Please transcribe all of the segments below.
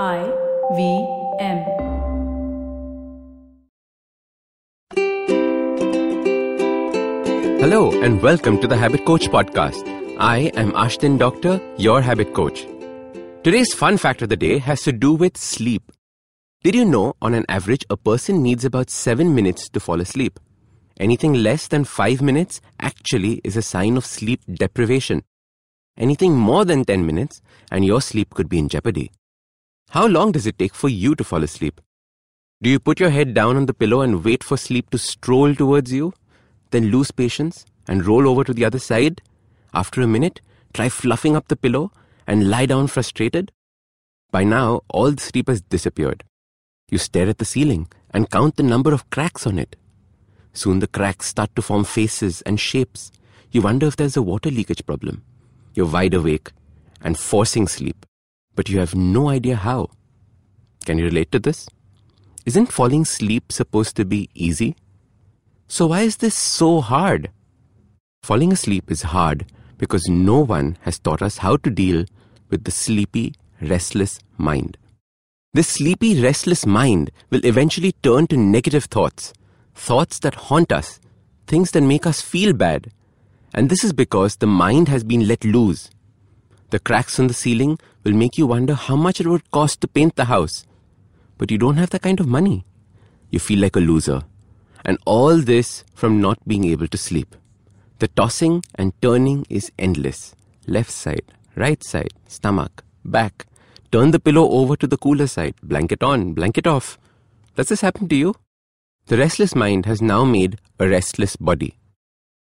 I V M. Hello and welcome to the Habit Coach podcast. I am Ashdin Doctor, your habit coach. Today's fun fact of the day has to do with sleep. Did you know on an average a person needs about 7 minutes to fall asleep? Anything less than 5 minutes actually is a sign of sleep deprivation. Anything more than 10 minutes and your sleep could be in jeopardy. How long does it take for you to fall asleep? Do you put your head down on the pillow and wait for sleep to stroll towards you? Then lose patience and roll over to the other side? After a minute, try fluffing up the pillow and lie down frustrated? By now, all the sleep has disappeared. You stare at the ceiling and count the number of cracks on it. Soon the cracks start to form faces and shapes. You wonder if there's a water leakage problem. You're wide awake and forcing sleep, but you have no idea how. Can you relate to this? Isn't falling asleep supposed to be easy? So why is this so hard? Falling asleep is hard because no one has taught us how to deal with the sleepy, restless mind. This sleepy, restless mind will eventually turn to negative thoughts, thoughts that haunt us, things that make us feel bad. And this is because the mind has been let loose. The cracks in the ceiling will make you wonder how much it would cost to paint the house but you don't have that kind of money. You feel like a loser. And all this from not being able to sleep. The tossing and turning is endless. Left side, right side, stomach, back. Turn the pillow over to the cooler side. Blanket on, blanket off. Does this happen to you? The restless mind has now made a restless body.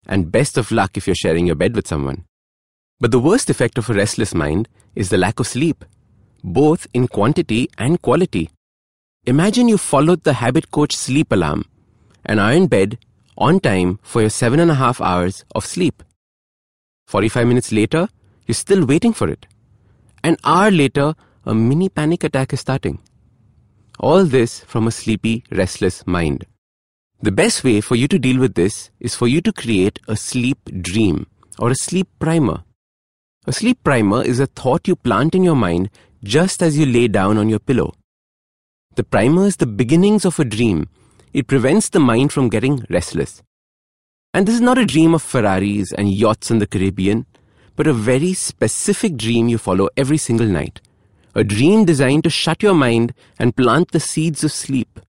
And best of luck if you're sharing your bed with someone. But the worst effect of a restless mind is the lack of sleep, both in quantity and quality. Imagine you followed the habit coach sleep alarm and are in bed on time for your seven and a half hours of sleep. 45 minutes later, you're still waiting for it. An hour later, a mini panic attack is starting. All this from a sleepy, restless mind. The best way for you to deal with this is for you to create a sleep dream or a sleep primer. A sleep primer is a thought you plant in your mind just as you lay down on your pillow. The primer is the beginnings of a dream. It prevents the mind from getting restless. And this is not a dream of Ferraris and yachts in the Caribbean, but a very specific dream you follow every single night. A dream designed to shut your mind and plant the seeds of sleep.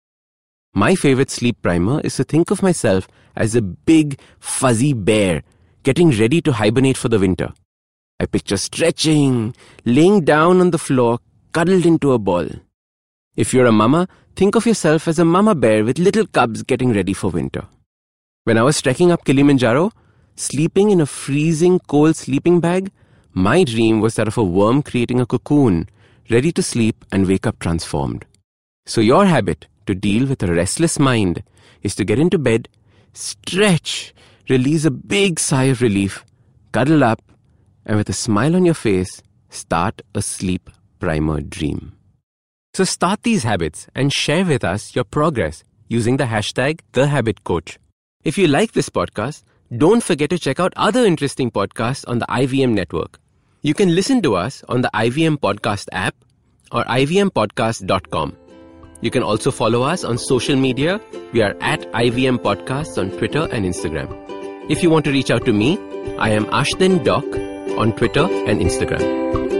My favorite sleep primer is to think of myself as a big, fuzzy bear getting ready to hibernate for the winter. I picture stretching, laying down on the floor, cuddled into a ball. If you're a mama, think of yourself as a mama bear with little cubs getting ready for winter. When I was trekking up Kilimanjaro, sleeping in a freezing cold sleeping bag, my dream was that of a worm creating a cocoon, ready to sleep and wake up transformed. So your habit to deal with a restless mind is to get into bed, stretch, release a big sigh of relief, cuddle up, and with a smile on your face, start a sleep primer dream. So start these habits and share with us your progress using the hashtag TheHabitCoach. If you like this podcast, don't forget to check out other interesting podcasts on the IVM network. You can listen to us on the IVM Podcast app or ivmpodcast.com. You can also follow us on social media. We are at IVM Podcasts on Twitter and Instagram. If you want to reach out to me, I am Ashdin Doc on Twitter and Instagram.